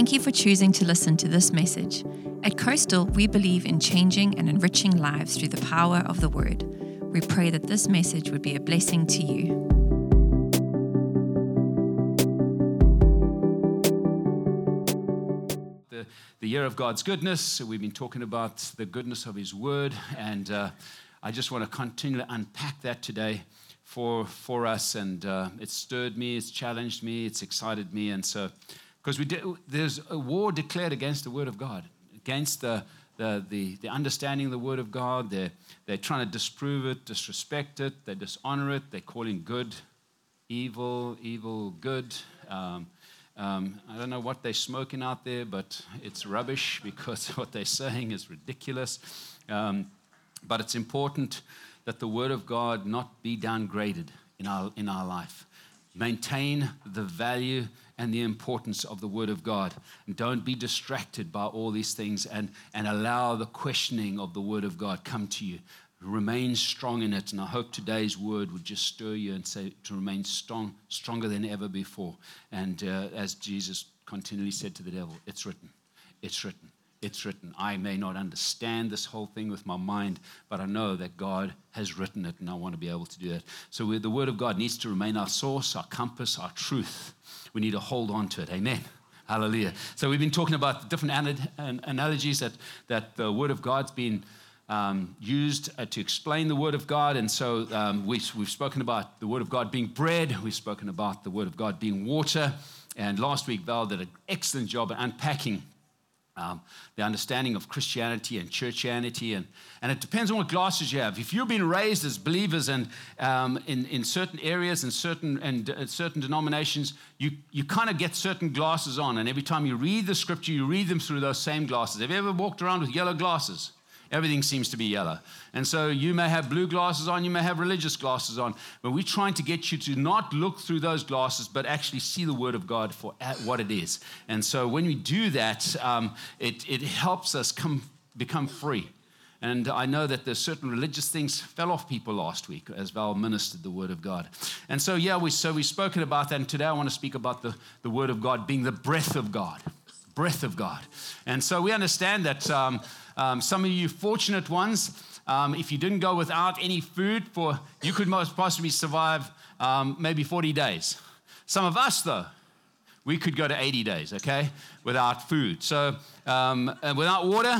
Thank you for choosing to listen to this message. At Coastal, we believe in changing and enriching lives through the power of the Word. We pray that this message would be a blessing to you. the, the year of God's goodness. We've been talking about the goodness of His Word, and uh, I just want to continue to unpack that today for, for us. And uh, it's stirred me, it's challenged me, it's excited me. And so, because did, there's a war declared against the Word of God, against the, the, the, the understanding of the Word of God. They're, they're trying to disprove it, disrespect it, they dishonor it, they're calling good evil, evil good. Um, um, I don't know what they're smoking out there, but it's rubbish because what they're saying is ridiculous. Um, but it's important that the Word of God not be downgraded in our, in our life. Maintain the value and the importance of the Word of God. And don't be distracted by all these things and, and allow the questioning of the Word of God come to you remain strong in it. And I hope today's word would just stir you and say to remain strong, stronger than ever before. And uh, as Jesus continually said to the devil, it's written, it's written, it's written. I may not understand this whole thing with my mind, but I know that God has written it, and I want to be able to do that. So the word of God needs to remain our source, our compass, our truth. We need to hold on to it. Amen. Hallelujah. So we've been talking about different analogies that, that the word of God's been um, used uh, to explain the Word of God. And so um, we, we've spoken about the Word of God being bread, we've spoken about the Word of God being water. And last week, Val did an excellent job unpacking um, the understanding of Christianity and churchianity. And, and it depends on what glasses you have. If you've been raised as believers and um, in, in certain areas and certain, and, uh, certain denominations, you, you kind of get certain glasses on. And every time you read the scripture, you read them through those same glasses. Have you ever walked around with yellow glasses? Everything seems to be yellow. And so you may have blue glasses on, you may have religious glasses on, but we're trying to get you to not look through those glasses, but actually see the Word of God for what it is. And so when we do that, um, it, it helps us come, become free. And I know that there's certain religious things fell off people last week as Val ministered the word of God. And so, yeah, we, so we've spoken about that. And today I want to speak about the, the word of God being the breath of God. Breath of God. And so we understand that um, um, some of you fortunate ones, um, if you didn't go without any food for, you could most possibly survive um, maybe 40 days. Some of us, though, we could go to 80 days, okay, without food. So um, without water,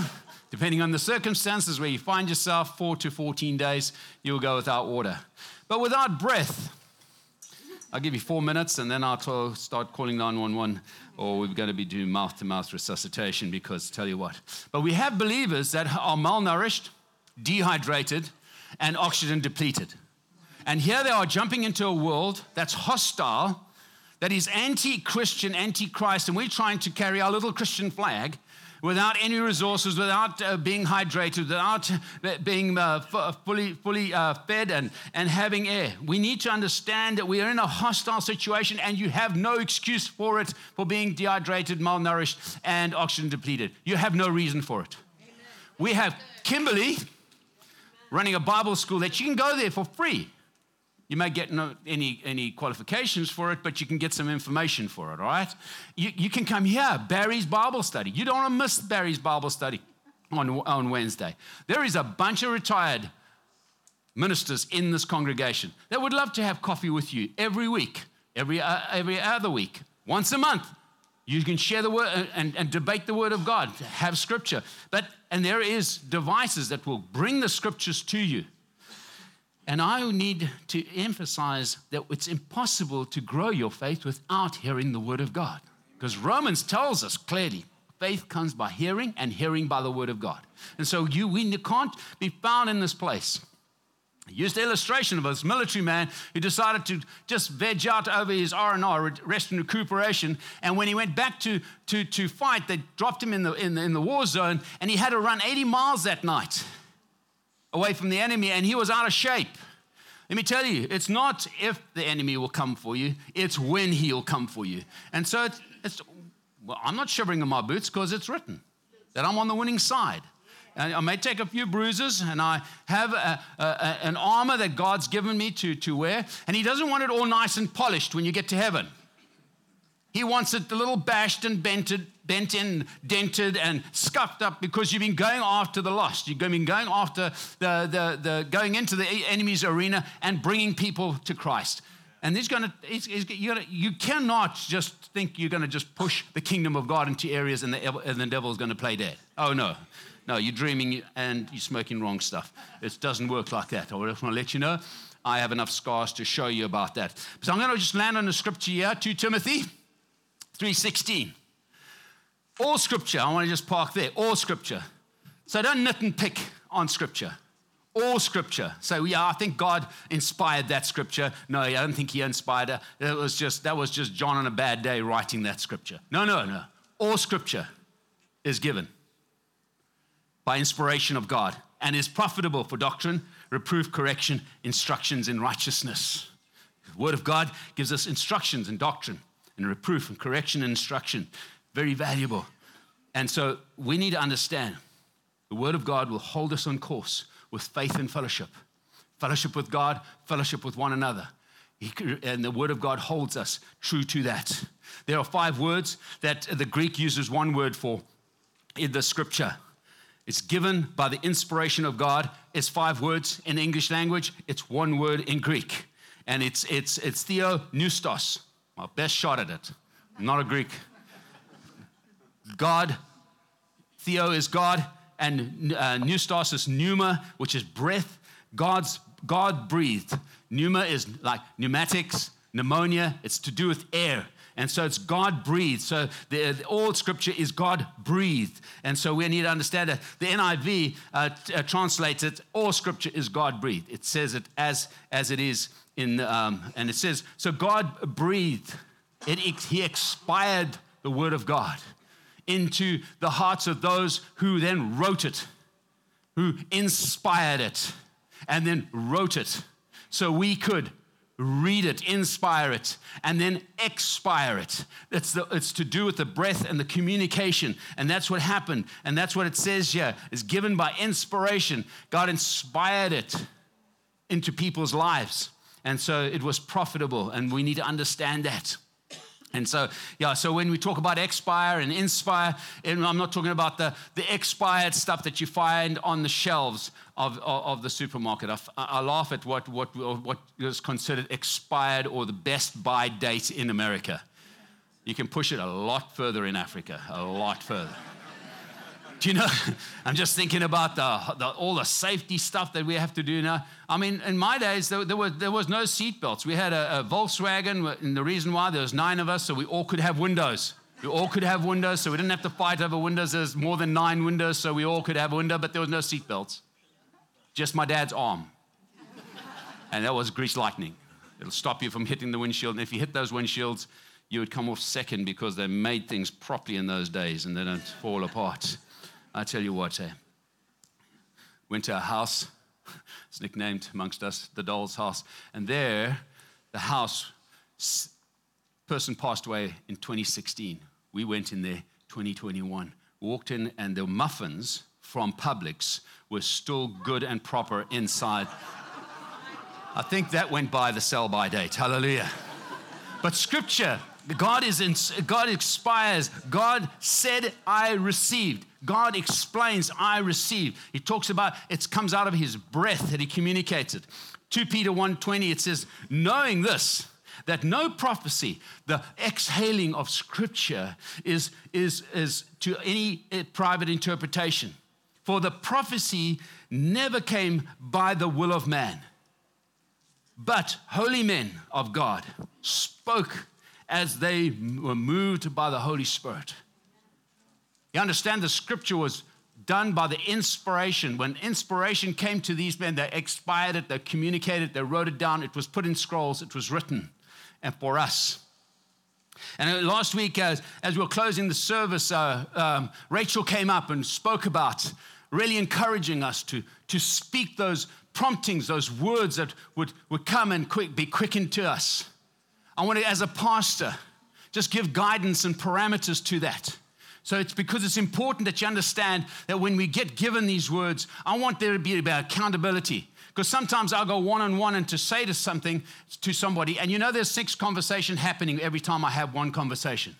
depending on the circumstances where you find yourself, four to 14 days, you'll go without water. But without breath, I'll give you four minutes and then I'll start calling 911 or we're going to be doing mouth to mouth resuscitation because tell you what. But we have believers that are malnourished, dehydrated, and oxygen depleted. And here they are jumping into a world that's hostile, that is anti Christian, anti Christ, and we're trying to carry our little Christian flag without any resources, without uh, being hydrated, without uh, being uh, f- fully, fully uh, fed and, and having air. We need to understand that we are in a hostile situation and you have no excuse for it for being dehydrated, malnourished, and oxygen depleted. You have no reason for it. Amen. We have Kimberly running a Bible school that you can go there for free. You may get no, any, any qualifications for it, but you can get some information for it, all right? You, you can come here, Barry's Bible study. You don't want to miss Barry's Bible study on, on Wednesday. There is a bunch of retired ministers in this congregation that would love to have coffee with you every week, every, uh, every other week, once a month. You can share the word uh, and, and debate the word of God, have scripture. But, and there is devices that will bring the scriptures to you. And I need to emphasize that it's impossible to grow your faith without hearing the Word of God. Because Romans tells us clearly faith comes by hearing, and hearing by the Word of God. And so you, we can't be found in this place. I used the illustration of this military man who decided to just veg out over his R&R, rest and recuperation. And when he went back to, to, to fight, they dropped him in the, in, the, in the war zone, and he had to run 80 miles that night away from the enemy and he was out of shape. Let me tell you, it's not if the enemy will come for you, it's when he'll come for you. And so it's, it's well, I'm not shivering in my boots because it's written that I'm on the winning side. And I may take a few bruises, and I have a, a, an armor that God's given me to, to wear. And He doesn't want it all nice and polished when you get to heaven. He wants it a little bashed and bented, bent in, dented, and scuffed up because you've been going after the lost. You've been going after the, the, the going into the enemy's arena and bringing people to Christ. And he's going to, he's, he's, gonna, you cannot just think you're going to just push the kingdom of God into areas and the, and the devil is going to play dead. Oh, no. No, you're dreaming and you're smoking wrong stuff. It doesn't work like that. I just want to let you know. I have enough scars to show you about that. So I'm going to just land on the scripture here, 2 Timothy 3.16. All scripture, I want to just park there, all scripture. So don't nit and pick on scripture. All scripture. So yeah, I think God inspired that scripture. No, I don't think he inspired it. That was just that was just John on a bad day writing that scripture. No, no, no. All scripture is given by inspiration of God and is profitable for doctrine, reproof, correction, instructions in righteousness. The Word of God gives us instructions in doctrine and reproof and correction and instruction. Very valuable. And so we need to understand the Word of God will hold us on course with faith and fellowship. Fellowship with God, fellowship with one another. and the Word of God holds us true to that. There are five words that the Greek uses one word for in the scripture. It's given by the inspiration of God. It's five words in English language. It's one word in Greek. And it's, it's, it's Theo Neustos. My best shot at it. I'm not a Greek. God, Theo is God, and uh, Neustos is pneuma, which is breath. God's God breathed. Pneuma is like pneumatics, pneumonia. It's to do with air. And so it's God breathed. So the, all scripture is God breathed. And so we need to understand that. The NIV uh, uh, translates it, all scripture is God breathed. It says it as, as it is in, um, and it says, so God breathed. It, he expired the word of God into the hearts of those who then wrote it, who inspired it, and then wrote it. So we could read it, inspire it, and then expire it. It's, the, it's to do with the breath and the communication. And that's what happened. And that's what it says here is given by inspiration. God inspired it into people's lives. And so it was profitable. And we need to understand that. And so, yeah, so when we talk about expire and inspire, and I'm not talking about the, the expired stuff that you find on the shelves of, of, of the supermarket. I, I, laugh at what, what, what is considered expired or the best buy date in America. You can push it a lot further in Africa, a lot further. Do you know? I'm just thinking about the, the, all the safety stuff that we have to do now. I mean, in my days, there, there, was, there was no seatbelts. We had a, a, Volkswagen, and the reason why there was nine of us, so we all could have windows. We all could have windows, so we didn't have to fight over windows. There's more than nine windows, so we all could have a window, but there was no seatbelts. Just my dad's arm. And that was grease lightning. It'll stop you from hitting the windshield. And if you hit those windshields, you would come off second because they made things properly in those days and they don't fall apart. I tell you what, eh? Went to a house, it's nicknamed amongst us the doll's house, and there, the house, person passed away in 2016. We went in there 2021. Walked in, and the muffins from Publix were still good and proper inside. I think that went by the sell by date. Hallelujah. But scripture, God is in, God expires. God said, I received. God explains, I receive. He talks about it comes out of his breath that he communicated. 2 Peter 1:20 it says, knowing this, that no prophecy, the exhaling of scripture, is, is, is to any eh, private interpretation. For the prophecy never came by the will of man, but holy men of God spoke as they were moved by the Holy Spirit. You understand the scripture was done by the inspiration. When inspiration came to these men, they expired it, they communicated, they wrote it down, it was put in scrolls, it was written, and for us. And last week, as, as we were closing the service, uh, um, Rachel came up and spoke about really encouraging us to, to speak those promptings, those words that would, would come and quick, be quickened to us. I want to, as a pastor, just give guidance and parameters to that. So it's because it's important that you understand that when we get given these words, I want there to be about accountability. Because sometimes I'll go one on one and to say to something to somebody, and you know there's six conversations happening every time I have one conversation.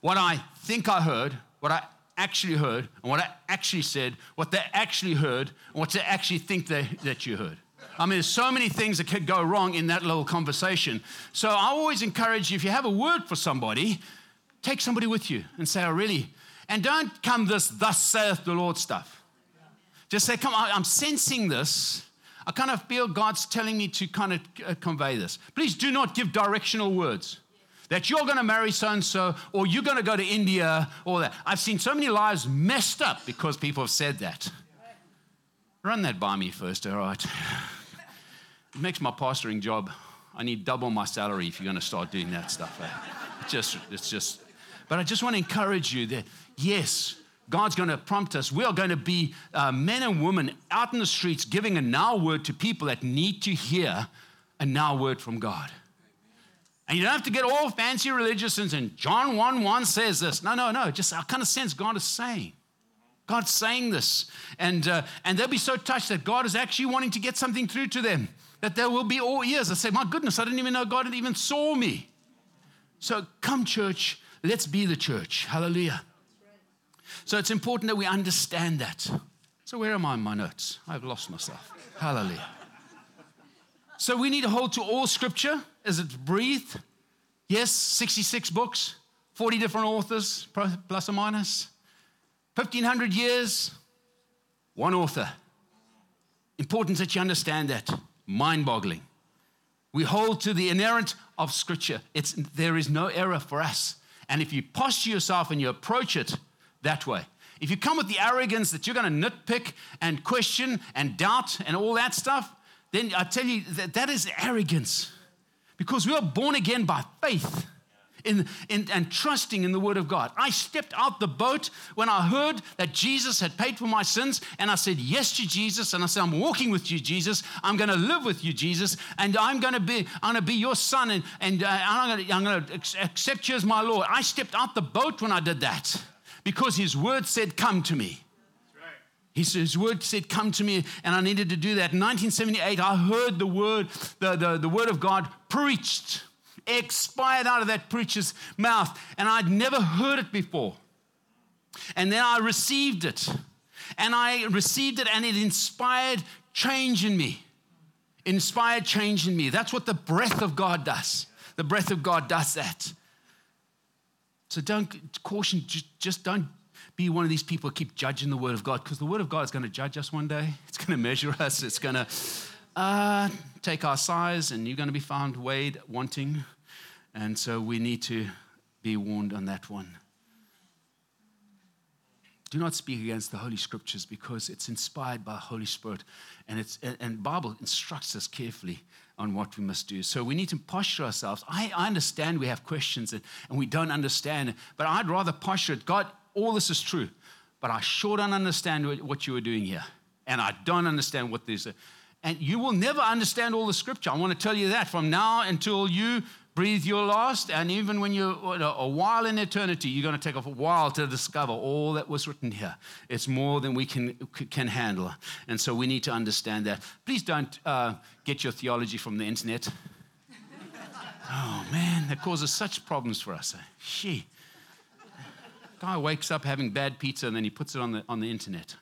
what I think I heard, what I actually heard, and what I actually said, what they actually heard, and what they actually think they, that you heard. I mean, there's so many things that could go wrong in that little conversation. So I always encourage you, if you have a word for somebody, take somebody with you and say, I oh, really, and don't come this, thus saith the Lord stuff. Just say, come on, I'm sensing this. I kind of feel God's telling me to kind of uh, convey this. Please do not give directional words that you're going to marry so and so, or you're going to go to India, or that. I've seen so many lives messed up because people have said that. Run that by me first, all right? It makes my pastoring job. I need double my salary if you're going to start doing that stuff. Eh? It's just, it's just. But I just want to encourage you that yes, God's going to prompt us. We are going to be uh, men and women out in the streets giving a now word to people that need to hear a now word from God. And you don't have to get all fancy religious and John 1 1 says this. No, no, no. Just I kind of sense God is saying. God's saying this. And, uh, and they'll be so touched that God is actually wanting to get something through to them, that there will be all ears. I say, My goodness, I didn't even know God had even saw me. So come, church, let's be the church. Hallelujah. So it's important that we understand that. So, where am I in my notes? I've lost myself. Hallelujah. So we need to hold to all scripture as it's breathed. Yes, 66 books, 40 different authors, plus or 1,500 years, one author. Important that you understand that. Mind boggling. We hold to the inerrant of Scripture. It's, there is no error for us. And if you posture yourself and you approach it that way, if you come with the arrogance that you're going to nitpick and question and doubt and all that stuff, then I tell you that that is arrogance because we are born again by faith. In, in, and trusting in the Word of God. I stepped out the boat when I heard that Jesus had paid for my sins, and I said yes to Jesus. And I said, I'm walking with you, Jesus. I'm going to live with you, Jesus, and I'm going to be I'm going to be your son, and, and uh, I'm going to accept you as my Lord. I stepped out the boat when I did that because His Word said, "Come to me." His, word said, Come to me, and I needed to do that. In 1978, I heard the word, the, the, the word of God preached, expired out of that preacher's mouth, and I'd never heard it before. And then I received it, and I received it, and it inspired change in me. Inspired change in me. That's what the breath of God does. The breath of God does that. So don't caution, just don't be one of these people who keep judging the Word of God because the Word of God is going to judge us one day. It's going to measure us. It's going to uh, take our size, and you're going to be found weighed, wanting. And so we need to be warned on that one. Do not speak against the Holy Scriptures because it's inspired by the Holy Spirit, and it's and Bible instructs us carefully on what we must do. So we need to posture ourselves. I, I understand we have questions and, and we don't understand, but I'd rather posture it. God, all this is true, but I sure don't understand what you are doing here. And I don't understand what this is. And you will never understand all the scripture. I want to tell you that from now until you breathe your last, and even when you're a while in eternity, you're going to take a while to discover all that was written here. It's more than we can, can handle. And so we need to understand that. Please don't uh, get your theology from the internet. oh, man, that causes such problems for us. Eh? She. Guy wakes up having bad pizza and then he puts it on the, on the internet.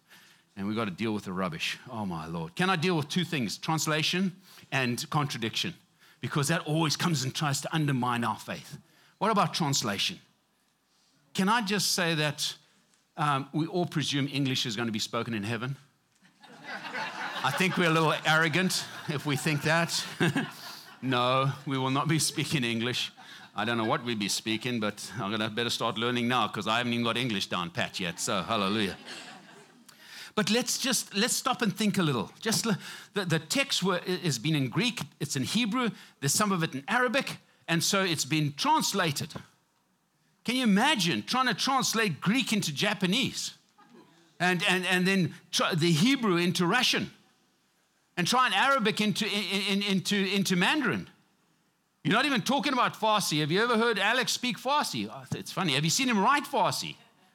And we've got to deal with the rubbish. Oh, my Lord. Can I deal with two things translation and contradiction? Because that always comes and tries to undermine our faith. What about translation? Can I just say that um, we all presume English is going to be spoken in heaven? I think we're a little arrogant if we think that. no, we will not be speaking English. I don't know what we'll be speaking, but I'm going to better start learning now because I haven't even got English down pat yet. So, hallelujah. But let's just let's stop and think a little. Just the, the text were, has been in Greek, it's in Hebrew, there's some of it in Arabic, and so it's been translated. Can you imagine trying to translate Greek into Japanese, and and and then the Hebrew into Russian, and try an Arabic into in, in, into into Mandarin? You're not even talking about Farsi. Have you ever heard Alex speak Farsi? Oh, it's funny. Have you seen him write Farsi?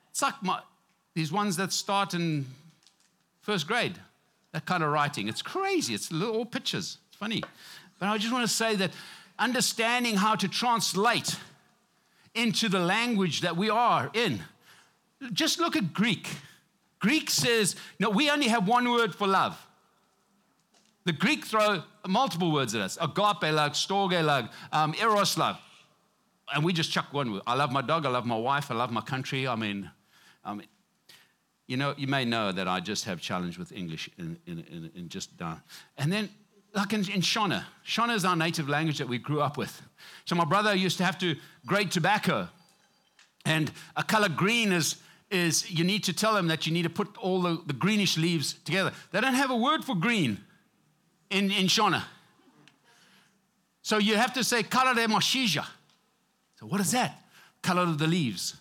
It's like my, these ones that start in first grade, that kind of writing. It's crazy. It's little, all pictures. It's funny. But I just want to say that understanding how to translate into the language that we are in. Just look at Greek. Greek says, no, we only have one word for love. The Greek throw multiple words at us agape love, storge love, um, eros love. And we just chuck one word. I love my dog, I love my wife, I love my country. I mean, I mean you know, you may know that I just have challenge with English in just down. And then, like in, in Shona, Shona is our native language that we grew up with. So my brother used to have to grate tobacco. And a color green is, is you need to tell them that you need to put all the, the greenish leaves together. They don't have a word for green in, in Shona. So you have to say color de mashizha. So what is that? Color of the leaves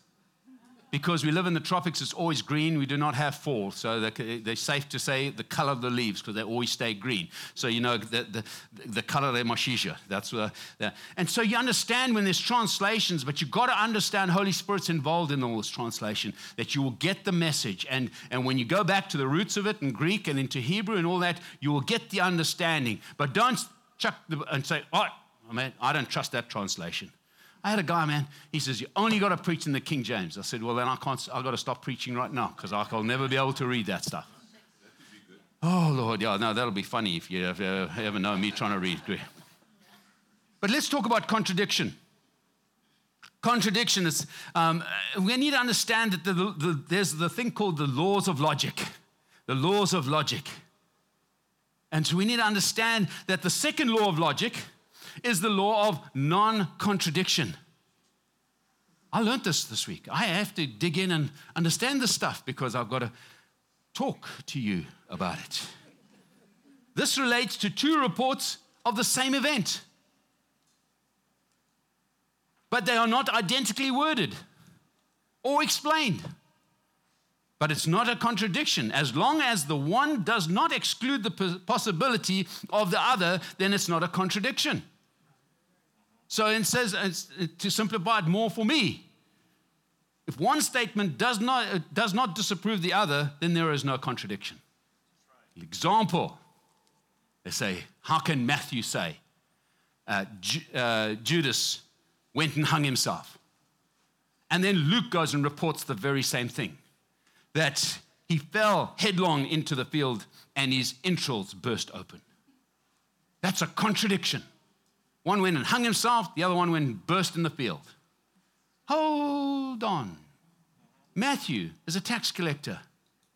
because we live in the tropics, it's always green. We do not have fall. So they're, safe to say the color of the leaves because they always stay green. So you know the, the, the color of mashizha. That's what, the, and so you understand when there's translations, but you've got to understand Holy Spirit's involved in all this translation, that you will get the message. And, and when you go back to the roots of it in Greek and into Hebrew and all that, you will get the understanding. But don't chuck the, and say, oh, man, I don't trust that translation. I had a guy, man, he says, You only got to preach in the King James. I said, Well, then I can't, I've got to stop preaching right now because I'll never be able to read that stuff. Oh, Lord, yeah, no, that'll be funny if you ever, ever know me trying to read. But let's talk about contradiction. Contradiction is, um, we need to understand that the, the, there's the thing called the laws of logic. The laws of logic. And so we need to understand that the second law of logic is the law of non contradiction. I learned this this week. I have to dig in and understand this stuff because I've got to talk to you about it. This relates to two reports of the same event, but they are not identically worded or explained. But it's not a contradiction. As long as the one does not exclude the possibility of the other, then it's not a contradiction. So it says, to simplify it more for me, if one statement does not, uh, does not disapprove the other, then there is no contradiction. Right. Example, they say, how can Matthew say uh, Ju- uh, Judas went and hung himself? And then Luke goes and reports the very same thing that he fell headlong into the field and his entrails burst open. That's a contradiction. One went and hung himself, the other one went and burst in the field. Hold on. Matthew is a tax collector.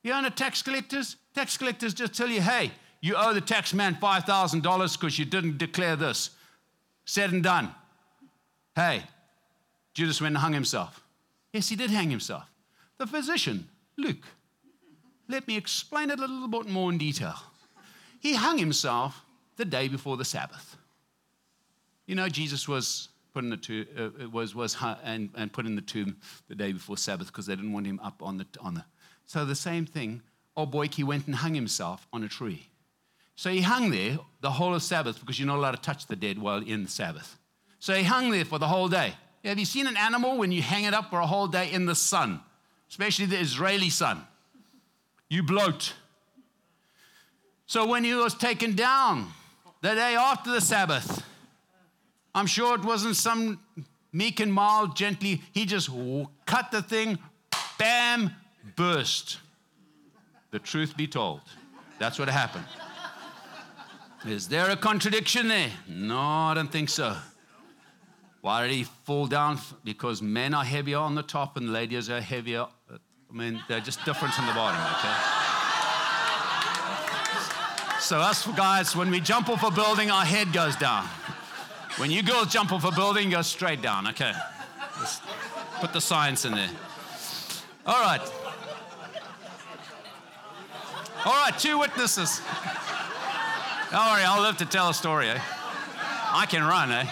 You own a tax collectors? Tax collectors just tell you, hey, you owe the tax man $5,000 because you didn't declare this. Said and done. Hey, Judas went and hung himself. Yes, he did hang himself. The physician, Luke, let me explain it a little bit more in detail. He hung himself the day before the Sabbath. You know, Jesus was put in the tomb, uh, was, was and, and put in the tomb the day before Sabbath because they didn't want him up on the, on the. So the same thing, old boy, he went and hung himself on a tree. So he hung there the whole of Sabbath because you're not allowed to touch the dead while in the Sabbath. So he hung there for the whole day. Have you seen an animal when you hang it up for a whole day in the sun, especially the Israeli sun? You bloat. So when he was taken down the day after the Sabbath, I'm sure it wasn't some meek and mild, gently. He just cut the thing, bam, burst. The truth be told, that's what happened. Is there a contradiction there? No, I don't think so. Why did he fall down? Because men are heavier on the top and ladies are heavier. Uh, I mean, they're just different on the bottom, okay? So, us guys, when we jump off a building, our head goes down. When you girls jump off a building, go straight down. Okay. Just put the science in there. All right. All right, two witnesses. Don't worry, I'll live to tell a story, eh? I can run, eh?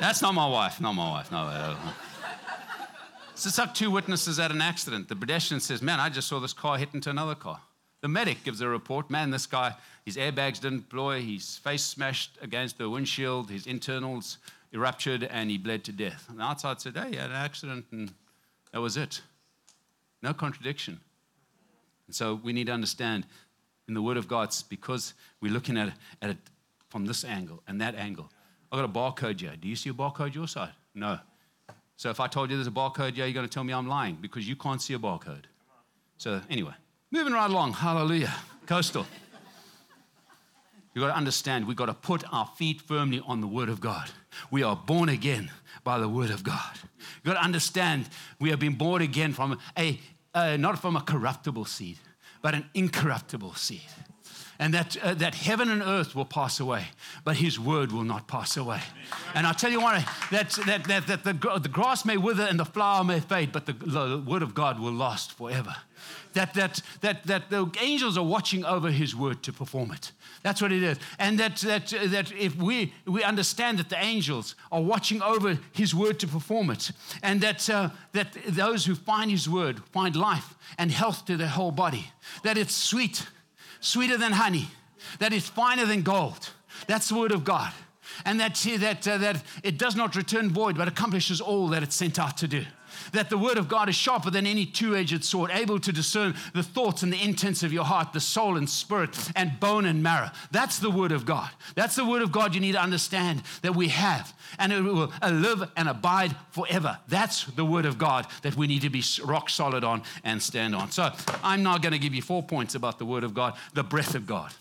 That's not my wife. Not my wife. No. So it's like two witnesses at an accident. The pedestrian says, Man, I just saw this car hit into another car. The medic gives a report man, this guy, his airbags didn't deploy, his face smashed against the windshield, his internals erupted, and he bled to death. And the outside said, hey, he had an accident, and that was it. No contradiction. And so we need to understand in the Word of God, because we're looking at, at it from this angle and that angle. I got a barcode here. Do you see a barcode your side? No. So if I told you there's a barcode here, you're going to tell me I'm lying because you can't see a barcode. So anyway, moving right along. Hallelujah. Coastal. You've got to understand, we've got to put our feet firmly on the Word of God. We are born again by the Word of God. You've got to understand, we have been born again from a, not from a corruptible seed, but an incorruptible seed and that, uh, that heaven and earth will pass away, but his word will not pass away. And I'll tell you what, that, that, that, that the, the grass may wither and the flower may fade, but the, the word of God will last forever. That, that, that, that the angels are watching over his word to perform it. That's what it is. And that, that, that if we, we understand that the angels are watching over his word to perform it, and that, uh, that those who find his word find life and health to their whole body, that it's sweet sweeter than honey, that it's finer than gold. That's the word of God. And that, that, uh, that it does not return void, but accomplishes all that it's sent out to do. That the word of God is sharper than any two edged sword, able to discern the thoughts and the intents of your heart, the soul and spirit, and bone and marrow. That's the word of God. That's the word of God you need to understand that we have. And it will live and abide forever. That's the word of God that we need to be rock solid on and stand on. So I'm now going to give you four points about the word of God, the breath of God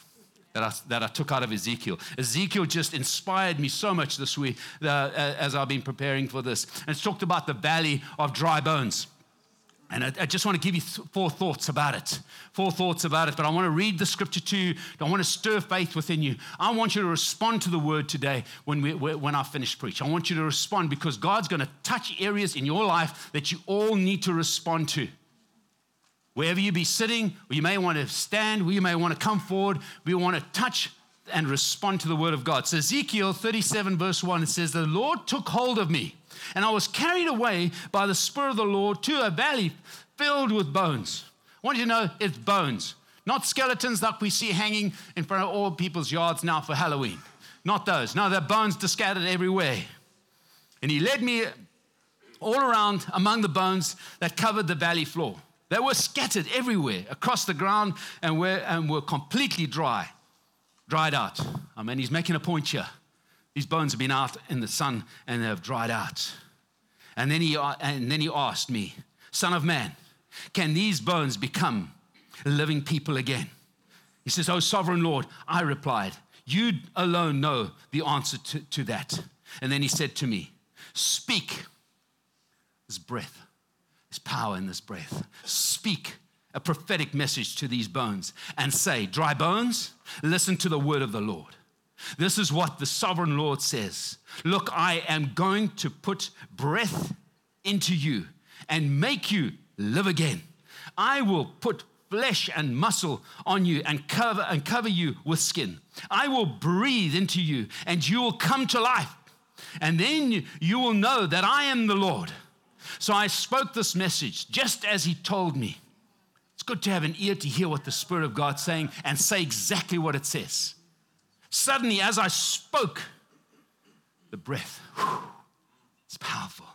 that I, that I took out of Ezekiel. Ezekiel just inspired me so much this week uh, as I've been preparing for this. And it's talked about the valley of dry bones. And I, I just want to give you th- four thoughts about it. Four thoughts about it. But I want to read the scripture to you. I want to stir faith within you. I want you to respond to the word today when, we, when I finish preach. I want you to respond because God's going to touch areas in your life that you all need to respond to. Wherever you be sitting, you may want to stand, you may want to come forward, we want to touch and respond to the word of God. So Ezekiel 37, verse 1, it says, The Lord took hold of me, and I was carried away by the Spirit of the Lord to a valley filled with bones. I want you to know it's bones, not skeletons like we see hanging in front of all people's yards now for Halloween. Not those. No, they're bones scattered everywhere. And he led me all around among the bones that covered the valley floor. They were scattered everywhere across the ground and were, and were completely dry, dried out. I mean, he's making a point here. These bones have been out in the sun and they have dried out. And then he, and then he asked me, Son of man, can these bones become living people again? He says, Oh, sovereign Lord, I replied, You alone know the answer to, to that. And then he said to me, Speak this breath there's power in this breath. Speak a prophetic message to these bones and say, Dry bones, listen to the word of the Lord. This is what the sovereign Lord says Look, I am going to put breath into you and make you live again. I will put flesh and muscle on you and cover and cover you with skin. I will breathe into you and you will come to life. And then you will know that I am the Lord. So I spoke this message just as he told me. It's good to have an ear to hear what the Spirit of God's saying and say exactly what it says. Suddenly, as I spoke, the breath, whew, it's powerful.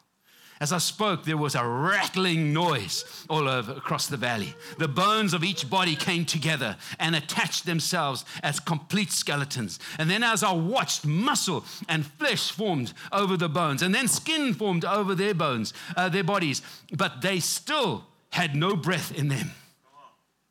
As I spoke, there was a rattling noise all over across the valley. The bones of each body came together and attached themselves as complete skeletons. And then, as I watched, muscle and flesh formed over the bones, and then skin formed over their bones, uh, their bodies, but they still had no breath in them.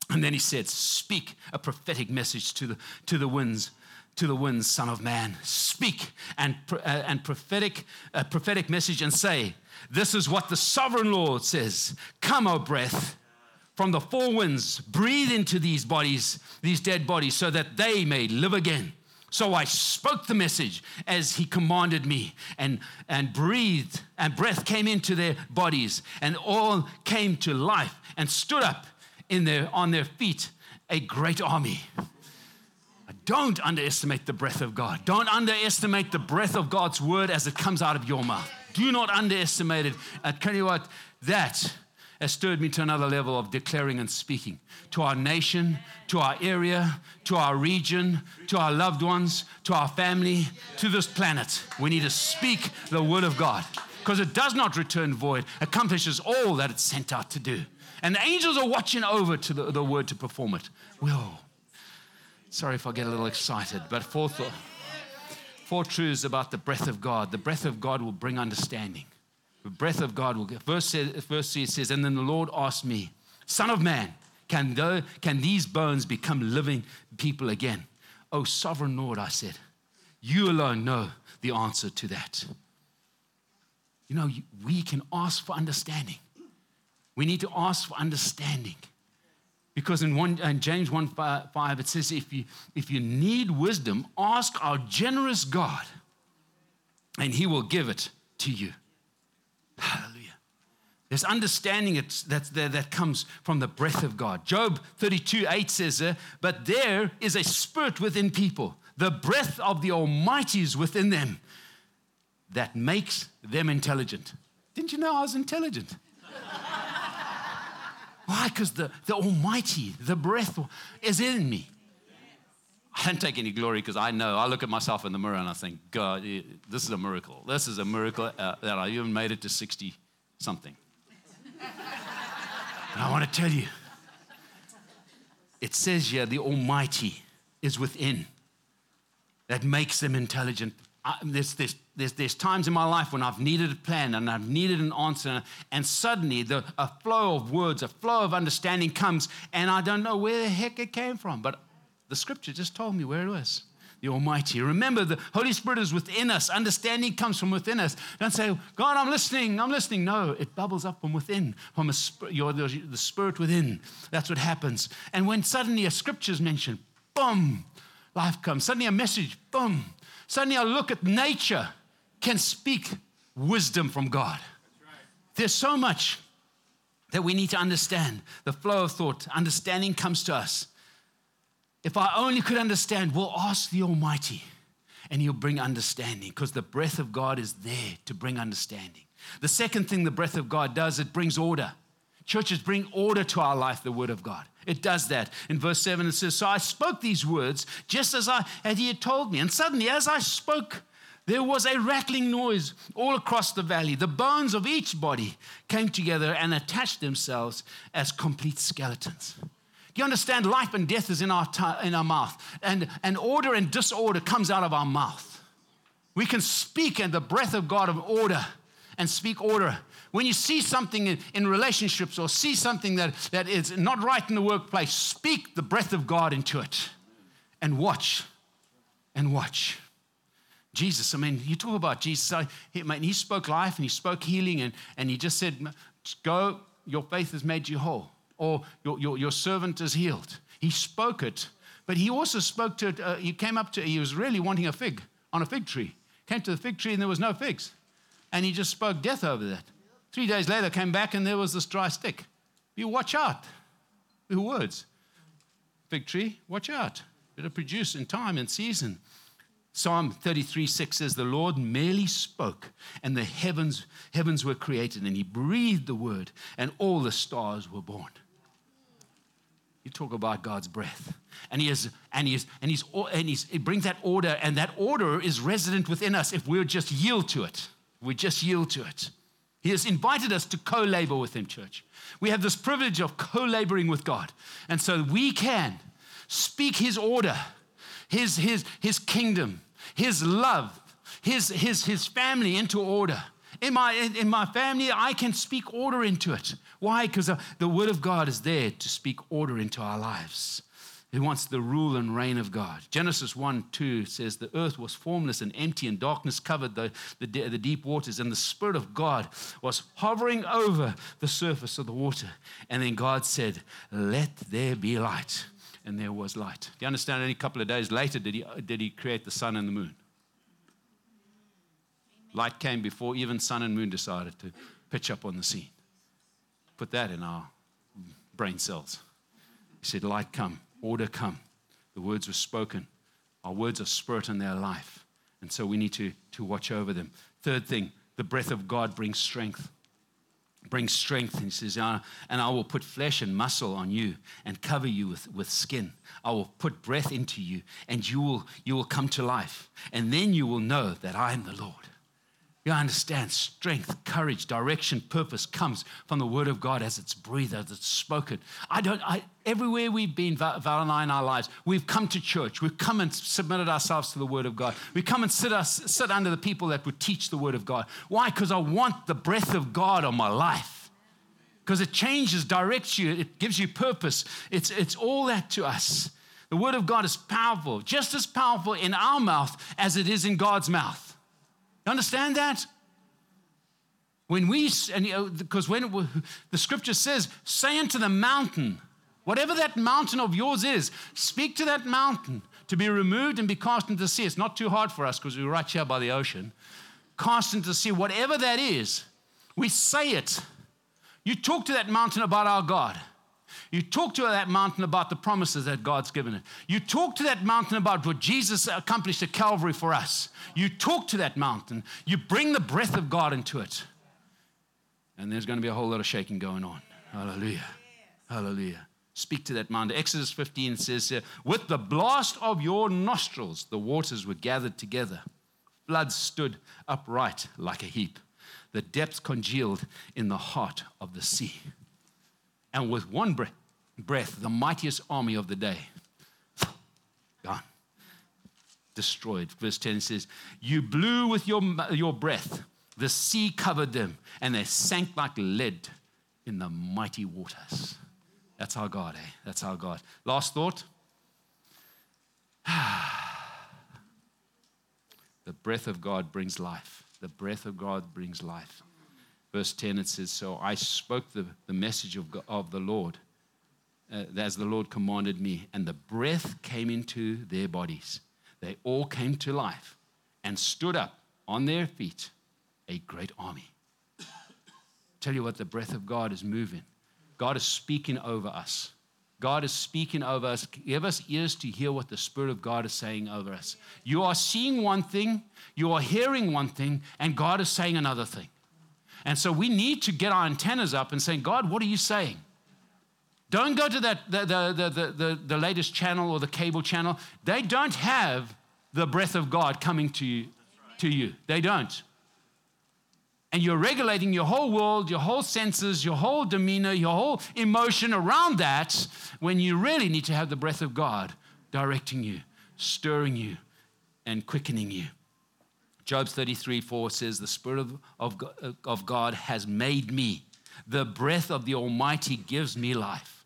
And then he said, Speak a prophetic message to the, to the winds to the winds, Son of Man. Speak and, uh, and prophetic, uh, prophetic message and say, this is what the sovereign Lord says Come, O breath, from the four winds, breathe into these bodies, these dead bodies, so that they may live again. So I spoke the message as he commanded me, and, and breathed, and breath came into their bodies, and all came to life and stood up in their, on their feet, a great army. Don't underestimate the breath of God. Don't underestimate the breath of God's word as it comes out of your mouth. Do not underestimate it. I tell you what, that has stirred me to another level of declaring and speaking to our nation, to our area, to our region, to our loved ones, to our family, to this planet. We need to speak the word of God because it does not return void, accomplishes all that it's sent out to do. And the angels are watching over to the, the word to perform it. Whoa. Sorry if I get a little excited, but fourth, Four truths about the breath of God. The breath of God will bring understanding. The breath of God will get. Verse, says, verse 3 says, And then the Lord asked me, Son of man, can, though, can these bones become living people again? Oh, sovereign Lord, I said, you alone know the answer to that. You know, we can ask for understanding. We need to ask for understanding. Because in, one, in James 1 5, 5, it says, if you, if you need wisdom, ask our generous God, and he will give it to you. Hallelujah. There's understanding that, that comes from the breath of God. Job 32 8 says, uh, But there is a spirit within people, the breath of the Almighty is within them that makes them intelligent. Didn't you know I was intelligent? Why? Because the, the Almighty, the breath is in me. I don't take any glory because I know. I look at myself in the mirror and I think, God, this is a miracle. This is a miracle uh, that I even made it to 60 something. and I want to tell you, it says here, the Almighty is within that makes them intelligent. I, there's, there's, there's, there's times in my life when I've needed a plan and I've needed an answer, and suddenly the, a flow of words, a flow of understanding comes, and I don't know where the heck it came from, but the scripture just told me where it was. The Almighty. Remember, the Holy Spirit is within us. Understanding comes from within us. Don't say, God, I'm listening, I'm listening. No, it bubbles up from within, from your, the, the Spirit within. That's what happens. And when suddenly a scripture is mentioned, boom, life comes. Suddenly a message, boom. Suddenly I look at nature can speak wisdom from God. There's so much that we need to understand. The flow of thought, understanding comes to us. If I only could understand, we'll ask the Almighty and He'll bring understanding because the breath of God is there to bring understanding. The second thing the breath of God does, it brings order. Churches bring order to our life, the Word of God. It does that. In verse 7, it says, So I spoke these words just as, I, as he had told me. And suddenly, as I spoke, there was a rattling noise all across the valley. The bones of each body came together and attached themselves as complete skeletons. Do you understand? Life and death is in our, t- in our mouth, and, and order and disorder comes out of our mouth. We can speak in the breath of God of order and speak order. When you see something in, in relationships or see something that, that is not right in the workplace, speak the breath of God into it and watch and watch. Jesus, I mean, you talk about Jesus. he, man, he spoke life and he spoke healing and, and he just said, Go, your faith has made you whole, or your, your, your servant is healed. He spoke it, but he also spoke to. Uh, he came up to, he was really wanting a fig on a fig tree. Came to the fig tree and there was no figs. And he just spoke death over that. Three days later, came back and there was this dry stick. You watch out. The words. Fig tree, watch out. It'll produce in time and season. Psalm 33 6 says, The Lord merely spoke, and the heavens, heavens were created, and he breathed the word, and all the stars were born. You talk about God's breath. And he is, and he is, and he's, and he's, he brings that order, and that order is resident within us if we'll just yield to it. We just yield to it. He has invited us to co labor with him, church. We have this privilege of co laboring with God. And so we can speak his order his, his, his kingdom, his love, his, his, his family into order. In my, in my family, I can speak order into it. Why? Because the word of God is there to speak order into our lives. He wants the rule and reign of God. Genesis 1 2 says, The earth was formless and empty, and darkness covered the, the, the, deep waters, and the Spirit of God was hovering over the surface of the water. And then God said, Let there be light and there was light. Do you understand? Only a couple of days later did he, did he create the sun and the moon. Light came before even sun and moon decided to pitch up on the scene. Put that in our brain cells. He said, Light come, order come. The words were spoken. Our words are spirit in their life. And so we need to, to watch over them. Third thing, the breath of God brings strength brings strength. And he says, And I will put flesh and muscle on you and cover you with, with skin. I will put breath into you and you will, you will come to life. And then you will know that I am the Lord. You understand strength, courage, direction, purpose comes from the word of God as it's breathed, as it's spoken. I don't, I, everywhere we've been, Val, and I in our lives, we've come to church. We've come and submitted ourselves to the word of God. We come and sit, us, sit under the people that would teach the word of God. Why? Because I want the breath of God on my life. Because it changes, directs you, it gives you purpose. It's, it's all that to us. The word of God is powerful, just as powerful in our mouth as it is in God's mouth. You understand that? When we, and you know, because when it, the scripture says, say unto the mountain, whatever that mountain of yours is, speak to that mountain to be removed and be cast into the sea. It's not too hard for us because we're right here by the ocean. Cast into the sea, whatever that is, we say it. You talk to that mountain about our God. You talk to that mountain about the promises that God's given it. You talk to that mountain about what Jesus accomplished at Calvary for us. You talk to that mountain. You bring the breath of God into it. And there's going to be a whole lot of shaking going on. Hallelujah. Hallelujah. Speak to that mountain. Exodus 15 says, uh, With the blast of your nostrils, the waters were gathered together. Floods stood upright like a heap. The depths congealed in the heart of the sea. And with one breath, breath, the mightiest army of the day. Gone. Destroyed. Verse 10 says, You blew with your, your breath, the sea covered them, and they sank like lead in the mighty waters. That's our God, eh? That's our God. Last thought. the breath of God brings life. The breath of God brings life. Verse 10, it says, So I spoke the, the message of, God, of the Lord uh, as the Lord commanded me, and the breath came into their bodies. They all came to life and stood up on their feet, a great army. Tell you what, the breath of God is moving. God is speaking over us. God is speaking over us. Give us ears to hear what the Spirit of God is saying over us. You are seeing one thing, you are hearing one thing, and God is saying another thing. And so we need to get our antennas up and saying, God, what are you saying? Don't go to that, the, the, the, the, the latest channel or the cable channel. They don't have the breath of God coming to you. To you. They don't. And you're regulating your whole world, your whole senses, your whole demeanor, your whole emotion around that when you really need to have the breath of God directing you, stirring you, and quickening you. Job 33 4 says, The Spirit of, of, of God has made me. The breath of the Almighty gives me life.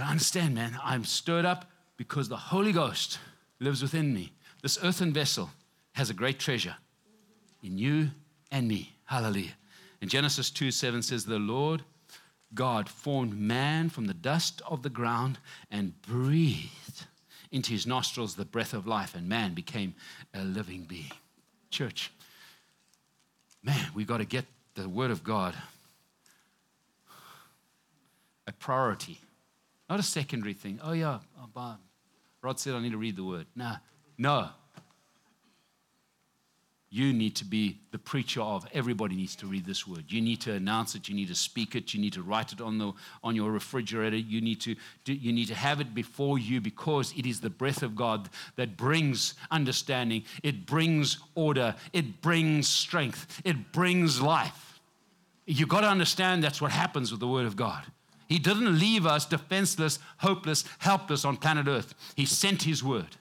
You understand, man? I'm stirred up because the Holy Ghost lives within me. This earthen vessel has a great treasure in you and me. Hallelujah. And Genesis 2 7 says, The Lord God formed man from the dust of the ground and breathed into his nostrils the breath of life, and man became a living being. Church, man, we got to get the Word of God a priority not a secondary thing. Oh, yeah, oh, Rod said I need to read the word. Nah, no. You need to be the preacher of everybody needs to read this word. You need to announce it. You need to speak it. You need to write it on, the, on your refrigerator. You need, to, you need to have it before you because it is the breath of God that brings understanding. It brings order. It brings strength. It brings life. You've got to understand that's what happens with the word of God. He didn't leave us defenseless, hopeless, helpless on planet Earth. He sent His word.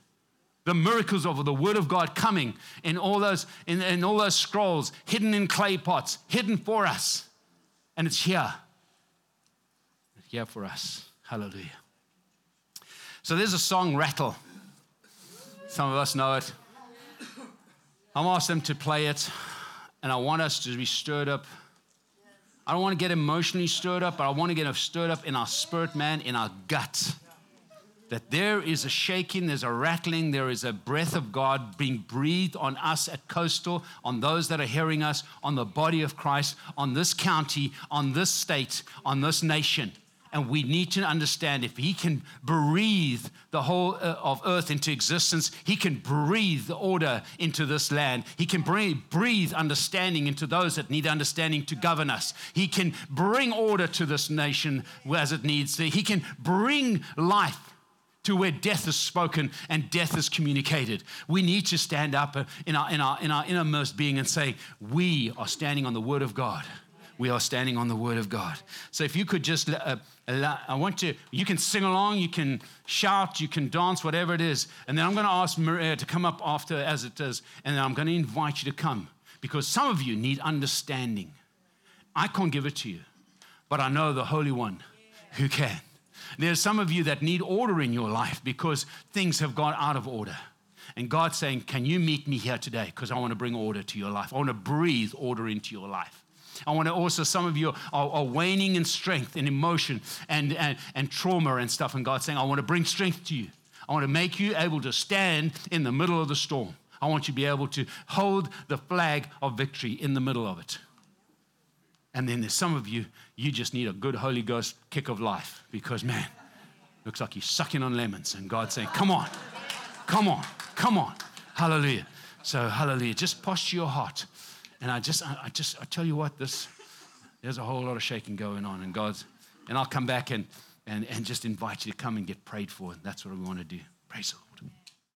The miracles of the word of God coming in all those, in, in all those scrolls, hidden in clay pots, hidden for us. And it's here. It's here for us. Hallelujah. So there's a song, Rattle. Some of us know it. I'm asked them to play it, and I want us to be stirred up I don't want to get emotionally stirred up, but I want to get stirred up in our spirit, man, in our gut. That there is a shaking, there's a rattling, there is a breath of God being breathed on us at Coastal, on those that are hearing us, on the body of Christ, on this county, on this state, on this nation. And we need to understand if He can breathe the whole uh, of earth into existence, He can breathe order into this land. He can breathe understanding into those that need understanding to govern us. He can bring order to this nation as it needs to. He can bring life to where death is spoken and death is communicated. We need to stand up in our, in our, in our innermost being and say, We are standing on the word of God. We are standing on the word of God. So if you could just, uh, allow, I want to, you can sing along, you can shout, you can dance, whatever it is. And then I'm going to ask Maria to come up after as it is. And then I'm going to invite you to come because some of you need understanding. I can't give it to you, but I know the Holy One who can. There's some of you that need order in your life because things have gone out of order. And God's saying, Can you meet me here today? Because I want to bring order to your life. I want to breathe order into your life. I want to also, some of you are, are waning in strength and emotion and, and, and trauma and stuff. And God's saying, I want to bring strength to you. I want to make you able to stand in the middle of the storm. I want you to be able to hold the flag of victory in the middle of it. And then there's some of you, you just need a good Holy Ghost kick of life because, man, looks like you're sucking on lemons. And God's saying, Come on, come on, come on. Hallelujah. So, hallelujah. Just posture your heart. And I just, I just, I tell you what, this, there's a whole lot of shaking going on. And God's, and I'll come back and, and, and just invite you to come and get prayed for. And that's what we want to do. Praise the Lord.